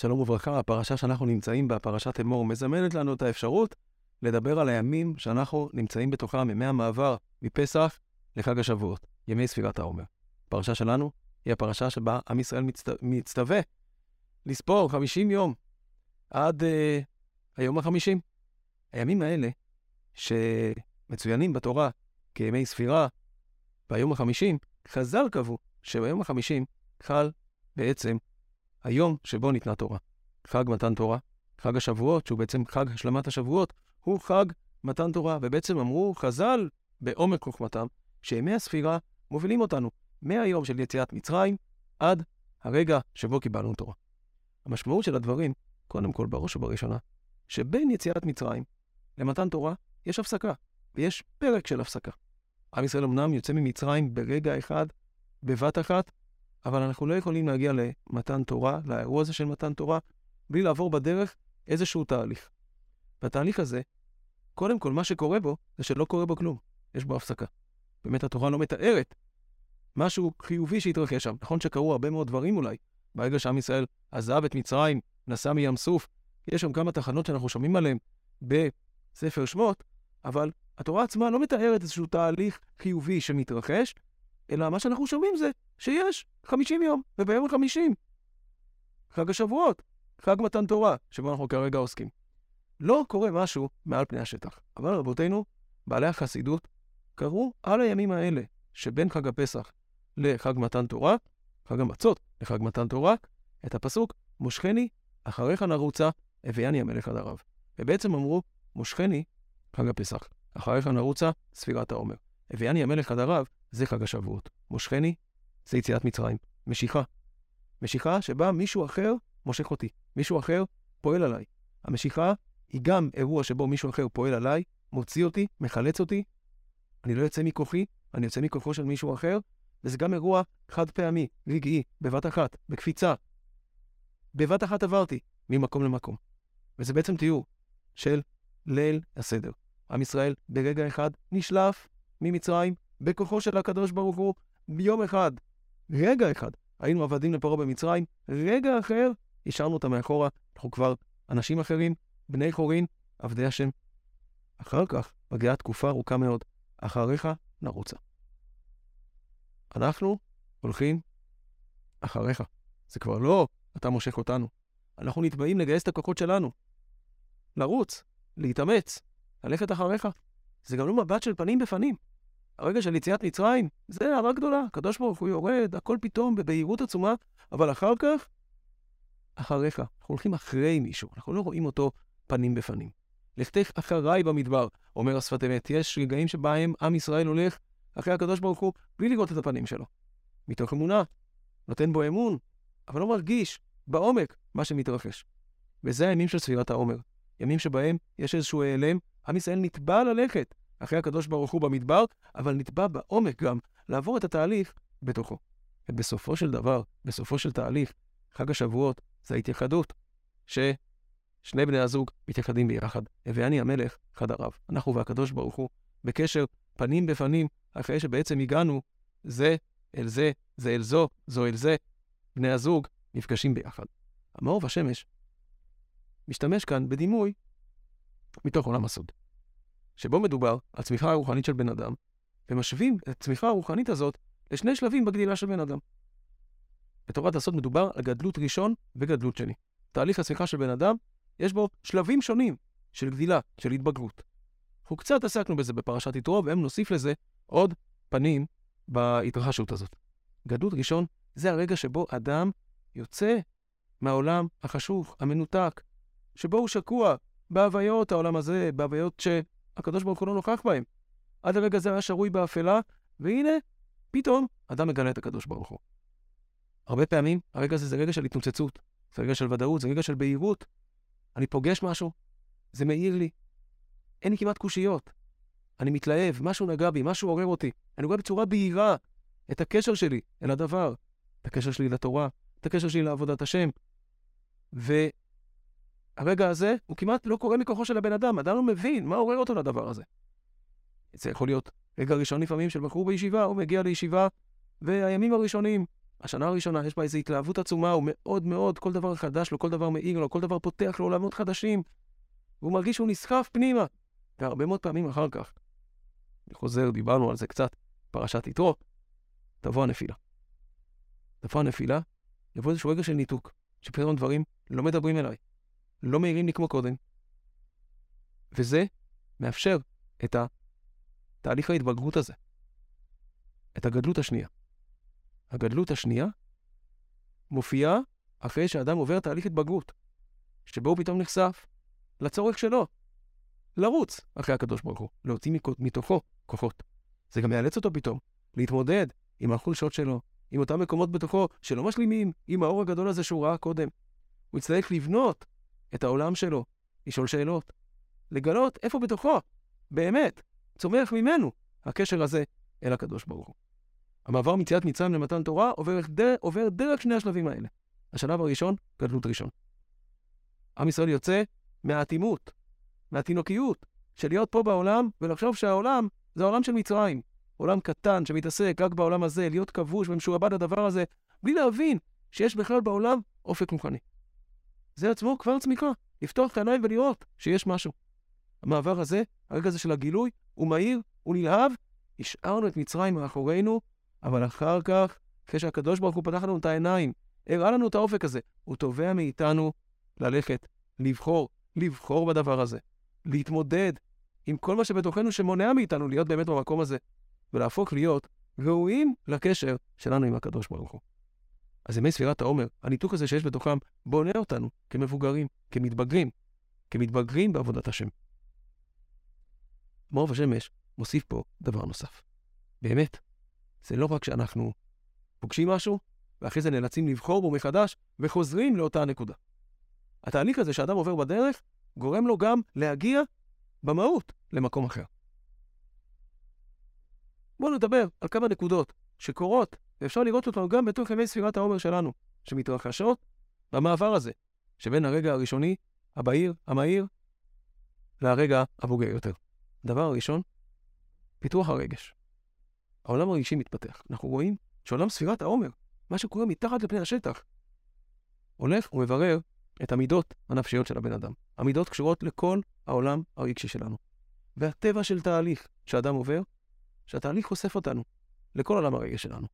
שלום וברכה, הפרשה שאנחנו נמצאים בה, פרשת אמור, מזמנת לנו את האפשרות לדבר על הימים שאנחנו נמצאים בתוכם, ימי המעבר מפסח לחג השבועות, ימי ספירת העומר. הפרשה שלנו היא הפרשה שבה עם ישראל מצט... מצטווה לספור 50 יום עד uh, היום ה-50. הימים האלה, שמצוינים בתורה כימי ספירה, ביום ה-50, חז"ל קבעו שביום ה-50 חל בעצם היום שבו ניתנה תורה. חג מתן תורה, חג השבועות, שהוא בעצם חג השלמת השבועות, הוא חג מתן תורה, ובעצם אמרו חז"ל בעומק חוכמתם, שימי הספירה מובילים אותנו מהיום של יציאת מצרים עד הרגע שבו קיבלנו תורה. המשמעות של הדברים, קודם כל, בראש ובראשונה, שבין יציאת מצרים למתן תורה יש הפסקה, ויש פרק של הפסקה. עם ישראל אמנם יוצא ממצרים ברגע אחד, בבת אחת, אבל אנחנו לא יכולים להגיע למתן תורה, לאירוע הזה של מתן תורה, בלי לעבור בדרך איזשהו תהליך. והתהליך הזה, קודם כל, מה שקורה בו, זה שלא קורה בו כלום. יש בו הפסקה. באמת התורה לא מתארת משהו חיובי שהתרחש שם. נכון שקרו הרבה מאוד דברים אולי. ברגע שעם ישראל עזב את מצרים, נסע מים סוף, יש שם כמה תחנות שאנחנו שומעים עליהן בספר שמות, אבל התורה עצמה לא מתארת איזשהו תהליך חיובי שמתרחש, אלא מה שאנחנו שומעים זה שיש 50 יום, וביום ה-50, חג השבועות, חג מתן תורה, שבו אנחנו כרגע עוסקים. לא קורה משהו מעל פני השטח. אבל רבותינו, בעלי החסידות, קראו על הימים האלה שבין חג הפסח לחג מתן תורה, חג המצות לחג מתן תורה, את הפסוק, מושכני אחריך נרוצה, הביאני המלך עד ערב. ובעצם אמרו, מושכני, חג הפסח, אחריך נרוצה, ספירת העומר. הביאני המלך עד ערב, זה חג השבועות. מושכני, זה יציאת מצרים. משיכה. משיכה שבה מישהו אחר מושך אותי. מישהו אחר פועל עליי. המשיכה היא גם אירוע שבו מישהו אחר פועל עליי, מוציא אותי, מחלץ אותי. אני לא יוצא מכוחי, אני יוצא מכוחו של מישהו אחר, וזה גם אירוע חד פעמי, רגעי, בבת אחת, בקפיצה. בבת אחת עברתי ממקום למקום. וזה בעצם תיאור של ליל הסדר. עם ישראל ברגע אחד נשלף ממצרים בכוחו של הקדוש ברוך הוא ביום אחד. רגע אחד היינו עבדים לפרעה במצרים, רגע אחר השארנו אותם מאחורה, אנחנו כבר אנשים אחרים, בני חורין, עבדי השם. אחר כך מגיעה תקופה ארוכה מאוד, אחריך נרוצה. אנחנו הולכים אחריך. זה כבר לא אתה מושך אותנו. אנחנו נתבעים לגייס את הכוחות שלנו. לרוץ, להתאמץ, ללכת אחריך. זה גם לא מבט של פנים בפנים. הרגע של יציאת מצרים, זה הערה גדולה. הקדוש ברוך הוא יורד, הכל פתאום בבהירות עצומה, אבל אחר כך, אחריך. אנחנו הולכים אחרי מישהו, אנחנו לא רואים אותו פנים בפנים. לכתך אחריי במדבר, אומר השפת אמת. יש רגעים שבהם עם ישראל הולך אחרי הקדוש ברוך הוא בלי לראות את הפנים שלו. מתוך אמונה, נותן בו אמון, אבל לא מרגיש בעומק מה שמתרחש. וזה הימים של ספירת העומר. ימים שבהם יש איזשהו העלם, עם ישראל נתבע ללכת אחרי הקדוש ברוך הוא במדבר, אבל נתבע בעומק גם לעבור את התהליך בתוכו. ובסופו של דבר, בסופו של תהליך, חג השבועות זה ההתייחדות, ששני בני הזוג מתייחדים ביחד. הביאני המלך חד ערב. אנחנו והקדוש ברוך הוא בקשר פנים בפנים, אחרי שבעצם הגענו זה אל זה, זה אל זו, זו אל זה. בני הזוג נפגשים ביחד. המאור והשמש משתמש כאן בדימוי מתוך עולם הסוד, שבו מדובר על צמיחה הרוחנית של בן אדם, ומשווים את הצמיחה הרוחנית הזאת לשני שלבים בגדילה של בן אדם. בתורת הסוד מדובר על גדלות ראשון וגדלות שני. תהליך הצמיחה של בן אדם, יש בו שלבים שונים של גדילה, של התבגרות. אנחנו קצת עסקנו בזה בפרשת יתרו, והם נוסיף לזה עוד פנים בהתרחשות הזאת. גדלות ראשון זה הרגע שבו אדם יוצא מהעולם החשוך, המנותק, שבו הוא שקוע בהוויות העולם הזה, בהוויות שהקדוש ברוך הוא לא נוכח בהן. עד הרגע הזה היה שרוי באפלה, והנה, פתאום אדם מגלה את הקדוש ברוך הוא. הרבה פעמים הרגע הזה זה רגע של התנוצצות, זה רגע של ודאות, זה רגע של בהירות. אני פוגש משהו, זה מאיר לי, אין לי כמעט קושיות. אני מתלהב, משהו נגע בי, משהו עורר אותי. אני רואה בצורה בהירה את הקשר שלי אל הדבר, את הקשר שלי לתורה, את הקשר שלי לעבודת השם. והרגע הזה הוא כמעט לא קורה מכוחו של הבן אדם, אדם לא מבין מה עורר אותו לדבר הזה. זה יכול להיות רגע ראשון לפעמים של בחור בישיבה, הוא מגיע לישיבה, והימים הראשונים השנה הראשונה יש בה איזו התלהבות עצומה, הוא מאוד מאוד, כל דבר חדש לו, כל דבר מאיר לו, כל דבר פותח לו עולמות חדשים. והוא מרגיש שהוא נסחף פנימה. והרבה מאוד פעמים אחר כך, אני חוזר, דיברנו על זה קצת, פרשת יתרו, תבוא הנפילה. תבוא הנפילה, יבוא איזשהו רגע של ניתוק, שפתאום דברים לא מדברים אליי, לא מאירים לי כמו קודם. וזה מאפשר את תהליך ההתבגרות הזה, את הגדלות השנייה. הגדלות השנייה מופיעה אחרי שאדם עובר תהליך התבגרות, שבו הוא פתאום נחשף לצורך שלו, לרוץ אחרי הקדוש ברוך הוא, להוציא מתוכו כוחות. זה גם יאלץ אותו פתאום להתמודד עם החולשות שלו, עם אותם מקומות בתוכו שלא משלימים עם האור הגדול הזה שהוא ראה קודם. הוא יצטרך לבנות את העולם שלו, לשאול שאלות, לגלות איפה בתוכו, באמת, צומח ממנו הקשר הזה אל הקדוש ברוך הוא. המעבר מציאת מצרים למתן תורה עובר דרך, עובר דרך שני השלבים האלה. השלב הראשון, גדלות ראשון. עם ישראל יוצא מהאטימות, מהתינוקיות, של להיות פה בעולם ולחשוב שהעולם זה העולם של מצרים. עולם קטן שמתעסק רק בעולם הזה, להיות כבוש ומשועבד לדבר הזה, בלי להבין שיש בכלל בעולם אופק רוחני. זה עצמו כבר צמיחה, לפתוח את העיניים ולראות שיש משהו. המעבר הזה, הרגע הזה של הגילוי, הוא מהיר, הוא נלהב, השארנו את מצרים מאחורינו, אבל אחר כך, אחרי שהקדוש ברוך הוא פתח לנו את העיניים, הראה לנו את האופק הזה, הוא תובע מאיתנו ללכת, לבחור, לבחור בדבר הזה, להתמודד עם כל מה שבתוכנו שמונע מאיתנו להיות באמת במקום הזה, ולהפוך להיות ראויים לקשר שלנו עם הקדוש ברוך הוא. אז ימי ספירת העומר, הניתוק הזה שיש בתוכם, בונה אותנו כמבוגרים, כמתבגרים, כמתבגרים בעבודת השם. מעוף השמש מוסיף פה דבר נוסף. באמת, זה לא רק שאנחנו פוגשים משהו, ואחרי זה נאלצים לבחור בו מחדש, וחוזרים לאותה הנקודה. התהליך הזה שאדם עובר בדרך, גורם לו גם להגיע במהות למקום אחר. בואו נדבר על כמה נקודות שקורות, ואפשר לראות אותנו גם בתוך ימי ספירת העומר שלנו, שמתרחשות במעבר הזה, שבין הרגע הראשוני, הבהיר, המהיר, לרגע הבוגר יותר. דבר הראשון, פיתוח הרגש. העולם הרגשי מתפתח. אנחנו רואים שעולם ספירת העומר, מה שקורה מתחת לפני השטח, הולך ומברר את המידות הנפשיות של הבן אדם. המידות קשורות לכל העולם הרגשי שלנו. והטבע של תהליך שאדם עובר, שהתהליך חושף אותנו לכל עולם הרגש שלנו.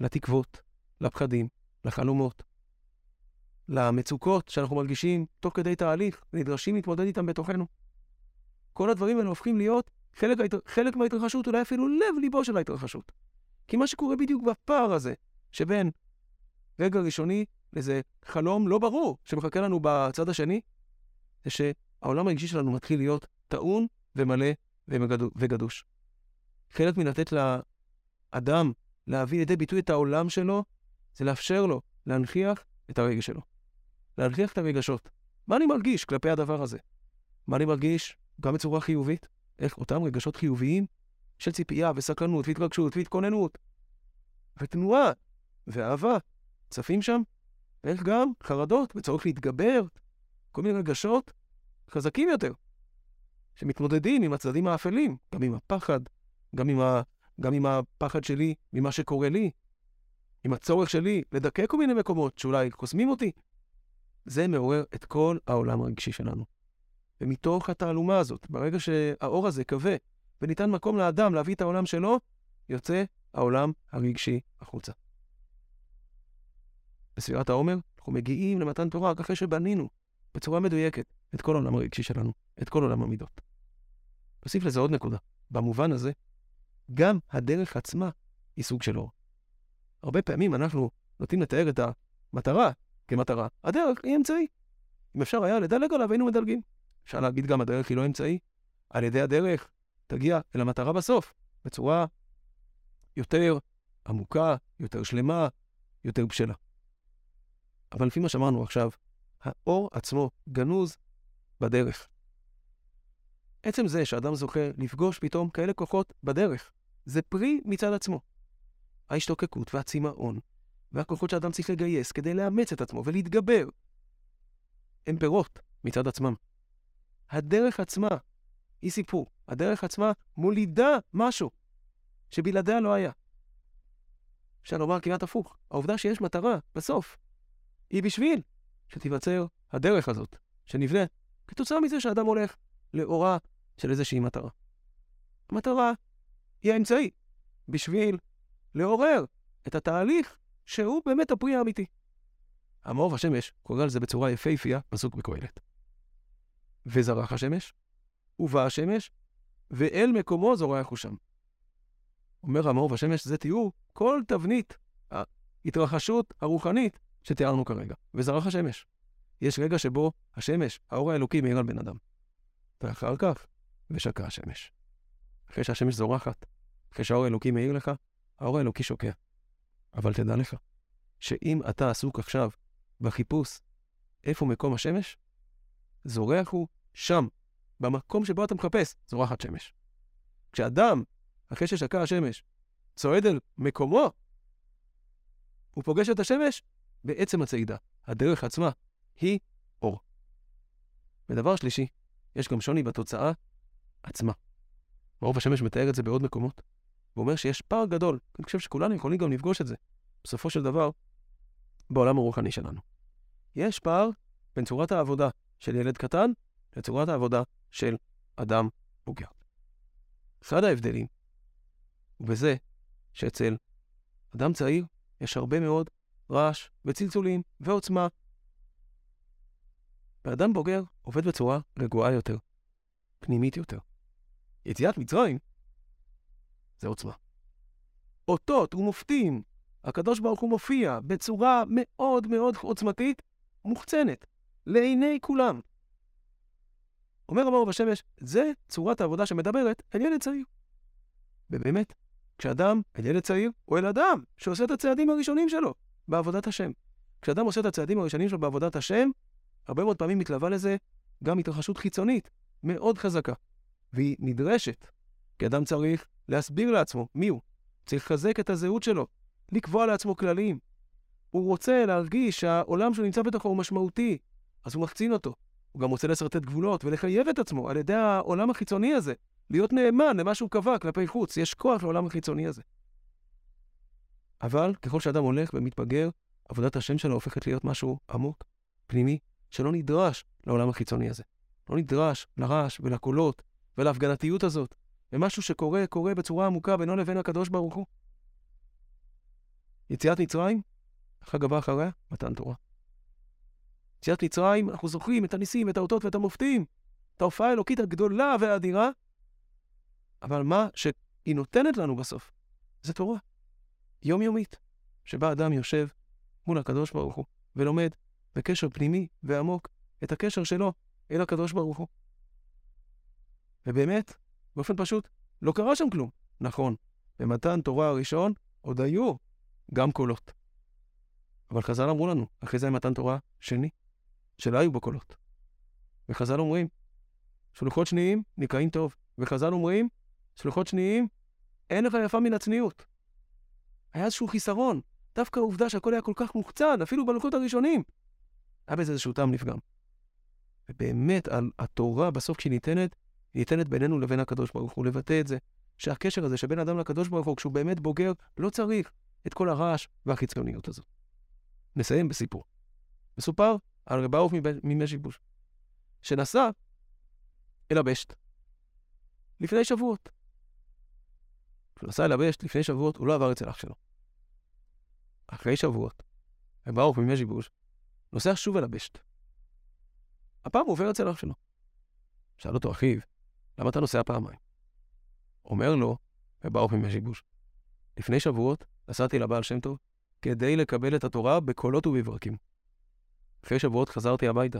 לתקוות, לפחדים, לחלומות, למצוקות שאנחנו מרגישים תוך כדי תהליך, ונדרשים להתמודד איתם בתוכנו. כל הדברים האלה הופכים להיות חלק, חלק מההתרחשות, אולי אפילו לב-ליבו של ההתרחשות. כי מה שקורה בדיוק בפער הזה, שבין רגע ראשוני לאיזה חלום לא ברור שמחכה לנו בצד השני, זה שהעולם הרגשי שלנו מתחיל להיות טעון ומלא וגדוש. חלק מלתת לאדם להביא לידי ביטוי את העולם שלו, זה לאפשר לו להנכיח את הרגש שלו. להנכיח את הרגשות. מה אני מרגיש כלפי הדבר הזה? מה אני מרגיש גם בצורה חיובית? איך אותם רגשות חיוביים של ציפייה וסקרנות והתרגשות והתכוננות ותנועה ואהבה צפים שם, ואיך גם חרדות וצורך להתגבר, כל מיני רגשות חזקים יותר, שמתמודדים עם הצדדים האפלים, גם עם הפחד, גם עם, ה... גם עם הפחד שלי ממה שקורה לי, עם הצורך שלי לדכא כל מיני מקומות שאולי חוסמים אותי. זה מעורר את כל העולם הרגשי שלנו. ומתוך התעלומה הזאת, ברגע שהאור הזה כבה וניתן מקום לאדם להביא את העולם שלו, יוצא העולם הרגשי החוצה. בספירת העומר, אנחנו מגיעים למתן תורה רק אחרי שבנינו בצורה מדויקת את כל העולם הרגשי שלנו, את כל עולם המידות. נוסיף לזה עוד נקודה. במובן הזה, גם הדרך עצמה היא סוג של אור. הרבה פעמים אנחנו נוטים לתאר את המטרה כמטרה. הדרך היא אמצעי. אם אפשר היה לדלג עליו, היינו מדלגים. אפשר להגיד גם הדרך היא לא אמצעי. על ידי הדרך תגיע אל המטרה בסוף, בצורה יותר עמוקה, יותר שלמה, יותר בשלה. אבל לפי מה שאמרנו עכשיו, האור עצמו גנוז בדרך. עצם זה שאדם זוכה לפגוש פתאום כאלה כוחות בדרך, זה פרי מצד עצמו. ההשתוקקות והצמאון, והכוחות שאדם צריך לגייס כדי לאמץ את עצמו ולהתגבר, הם פירות מצד עצמם. הדרך עצמה היא סיפור. הדרך עצמה מולידה משהו שבלעדיה לא היה. אפשר לומר כמעט הפוך. העובדה שיש מטרה, בסוף, היא בשביל שתיווצר הדרך הזאת, שנבנית כתוצאה מזה שאדם הולך לאורה של איזושהי מטרה. המטרה היא האמצעי בשביל לעורר את התהליך שהוא באמת הפרי האמיתי. המאור השמש קורא לזה בצורה יפהפייה, פסוק בקהלת. וזרח השמש, ובא השמש, ואל מקומו זורח הוא שם. אומר המאור והשמש, זה תיאור כל תבנית ההתרחשות הרוחנית שתיארנו כרגע. וזרח השמש. יש רגע שבו השמש, האור האלוקי, מאיר על בן אדם. ואחר כך, ושקע השמש. אחרי שהשמש זורחת, אחרי שהאור האלוקי מאיר לך, האור האלוקי שוקע. אבל תדע לך, שאם אתה עסוק עכשיו בחיפוש איפה מקום השמש, זורח הוא שם, במקום שבו אתה מחפש, זורחת שמש. כשאדם, אחרי ששקע השמש, צועד אל מקומו, הוא פוגש את השמש בעצם הצעידה. הדרך עצמה היא אור. ודבר שלישי, יש גם שוני בתוצאה עצמה. מאור השמש מתאר את זה בעוד מקומות. הוא אומר שיש פער גדול, אני חושב שכולנו יכולים גם לפגוש את זה, בסופו של דבר, בעולם הרוחני שלנו. יש פער בין צורת העבודה של ילד קטן לצורת העבודה של אדם בוגר. אחד ההבדלים הוא בזה שאצל אדם צעיר יש הרבה מאוד רעש וצלצולים ועוצמה. ואדם בוגר עובד בצורה רגועה יותר, פנימית יותר. יציאת מצרים זה עוצמה. אותות ומופתים, הקדוש ברוך הוא מופיע בצורה מאוד מאוד עוצמתית, מוחצנת, לעיני כולם. אומר המאור בשמש, זה צורת העבודה שמדברת אל ילד צעיר. ובאמת, כשאדם אל ילד צעיר, הוא אל אדם שעושה את הצעדים הראשונים שלו בעבודת השם. כשאדם עושה את הצעדים הראשונים שלו בעבודת השם, הרבה מאוד פעמים מתלווה לזה גם התרחשות חיצונית מאוד חזקה. והיא נדרשת, כי אדם צריך להסביר לעצמו מי הוא. צריך לחזק את הזהות שלו, לקבוע לעצמו כללים. הוא רוצה להרגיש שהעולם שהוא נמצא בתוכו הוא משמעותי, אז הוא מחצין אותו. הוא גם רוצה לשרטט גבולות ולחייב את עצמו על ידי העולם החיצוני הזה, להיות נאמן למה שהוא קבע כלפי חוץ. יש כוח לעולם החיצוני הזה. אבל ככל שאדם הולך ומתבגר, עבודת השם שלו הופכת להיות משהו עמוק, פנימי, שלא נדרש לעולם החיצוני הזה. לא נדרש לרעש ולקולות ולהפגנתיות הזאת, ומשהו שקורה, קורה בצורה עמוקה בינו לבין הקדוש ברוך הוא. יציאת מצרים, החג הבא אחריה, מתן תורה. יציאת מצרים, אנחנו זוכרים את הניסים, את האותות ואת המופתים, את ההופעה האלוקית הגדולה והאדירה, אבל מה שהיא נותנת לנו בסוף, זה תורה. יומיומית, שבה אדם יושב מול הקדוש ברוך הוא ולומד בקשר פנימי ועמוק את הקשר שלו אל הקדוש ברוך הוא. ובאמת, באופן פשוט, לא קרה שם כלום. נכון, במתן תורה הראשון עוד היו גם קולות. אבל חז"ל אמרו לנו, אחרי זה מתן תורה שני, שלא היו בו קולות. וחז"ל אומרים, שלוחות שניים נקראים טוב. וחז"ל אומרים, שלוחות שניים, אין לך יפה מן הצניעות. היה איזשהו חיסרון. דווקא העובדה שהכל היה כל כך מוחצן, אפילו בלוחות הראשונים, היה בזה איזשהו טעם נפגם. ובאמת, על התורה, בסוף כשהיא ניתנת, ניתנת בינינו לבין הקדוש ברוך הוא, לבטא את זה, שהקשר הזה שבין אדם לקדוש ברוך הוא, כשהוא באמת בוגר, לא צריך את כל הרעש והחיצוניות הזאת. נסיים בסיפור. מסופר על רב ארוך ממשיבוש, שנסע אל הבשט לפני שבועות. כשהוא נסע אל הבשט לפני שבועות, הוא לא עבר אצל אח שלו. אחרי שבועות, רב ארוך ממשיבוש נוסע שוב אל הבשט. הפעם הוא עובר אצל אח שלו. שאל אותו אחיו, למה אתה נוסע פעמיים? אומר לו, וברוך ממשיבוש, לפני שבועות נסעתי לבעל שם טוב כדי לקבל את התורה בקולות ובברקים. אחרי שבועות חזרתי הביתה,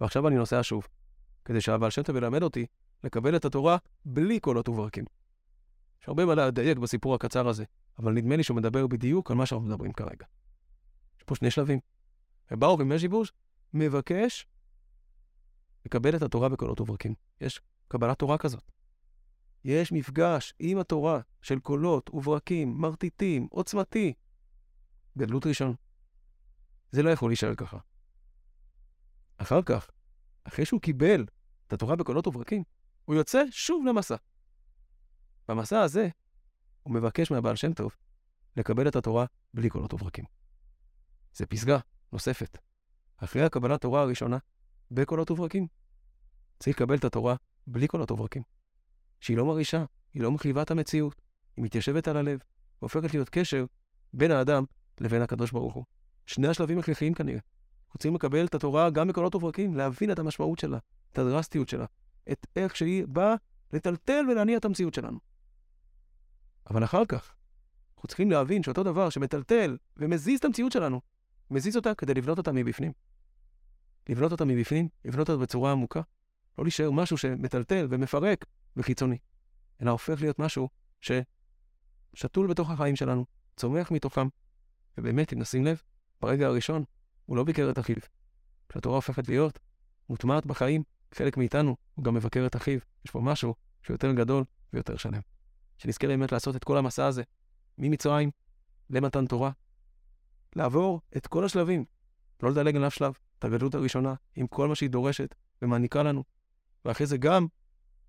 ועכשיו אני נוסע שוב, כדי שהבעל שם טוב ילמד אותי לקבל את התורה בלי קולות וברקים. יש הרבה מה לדייק בסיפור הקצר הזה, אבל נדמה לי שהוא מדבר בדיוק על מה שאנחנו מדברים כרגע. יש פה שני שלבים. וברוך ממשיבוש מבקש לקבל את התורה בקולות וברקים. יש קבלת תורה כזאת. יש מפגש עם התורה של קולות וברקים, מרטיטים, עוצמתי. גדלות ראשון. זה לא יכול להישאר ככה. אחר כך, אחרי שהוא קיבל את התורה בקולות וברקים, הוא יוצא שוב למסע. במסע הזה, הוא מבקש מהבעל שם טוב לקבל את התורה בלי קולות וברקים. זה פסגה נוספת. אחרי הקבלת תורה הראשונה, בקולות וברקים, צריך לקבל את התורה בלי קולות וברקים. שהיא לא מרעישה, היא לא מכאיבה את המציאות, היא מתיישבת על הלב, והופכת להיות קשר בין האדם לבין הקדוש ברוך הוא. שני השלבים הכרחיים כנראה. רוצים לקבל את התורה גם בקולות וברקים, להבין את המשמעות שלה, את הדרסטיות שלה, את איך שהיא באה לטלטל ולהניע את המציאות שלנו. אבל אחר כך, אנחנו צריכים להבין שאותו דבר שמטלטל ומזיז את המציאות שלנו, מזיז אותה כדי לבנות אותה מבפנים. לבנות אותה מבפנים, לבנות אותה בצורה עמוקה, לא להישאר משהו שמטלטל ומפרק וחיצוני, אלא הופך להיות משהו ששתול בתוך החיים שלנו, צומח מתוכם. ובאמת, אם נשים לב, ברגע הראשון הוא לא ביקר את אחיו. כשהתורה הופכת להיות מוטמעת בחיים, חלק מאיתנו הוא גם מבקר את אחיו. יש פה משהו שהוא יותר גדול ויותר שלם. שנזכה באמת לעשות את כל המסע הזה, ממצרים למתן תורה, לעבור את כל השלבים, לא לדלג על אף שלב, את הגדלות הראשונה, עם כל מה שהיא דורשת ומעניקה לנו, ואחרי זה גם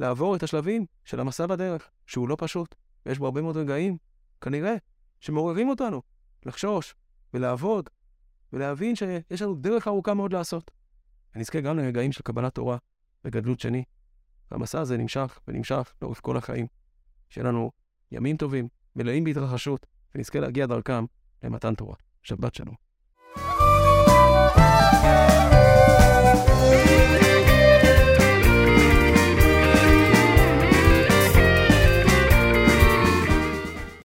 לעבור את השלבים של המסע בדרך, שהוא לא פשוט, ויש בו הרבה מאוד רגעים, כנראה, שמעוררים אותנו לחשוש ולעבוד ולהבין שיש לנו דרך ארוכה מאוד לעשות. ונזכה גם לרגעים של קבלת תורה וגדלות שני. והמסע הזה נמשך ונמשך לאורך כל החיים. שיהיה לנו ימים טובים, מלאים בהתרחשות, ונזכה להגיע דרכם למתן תורה. שבת שלום.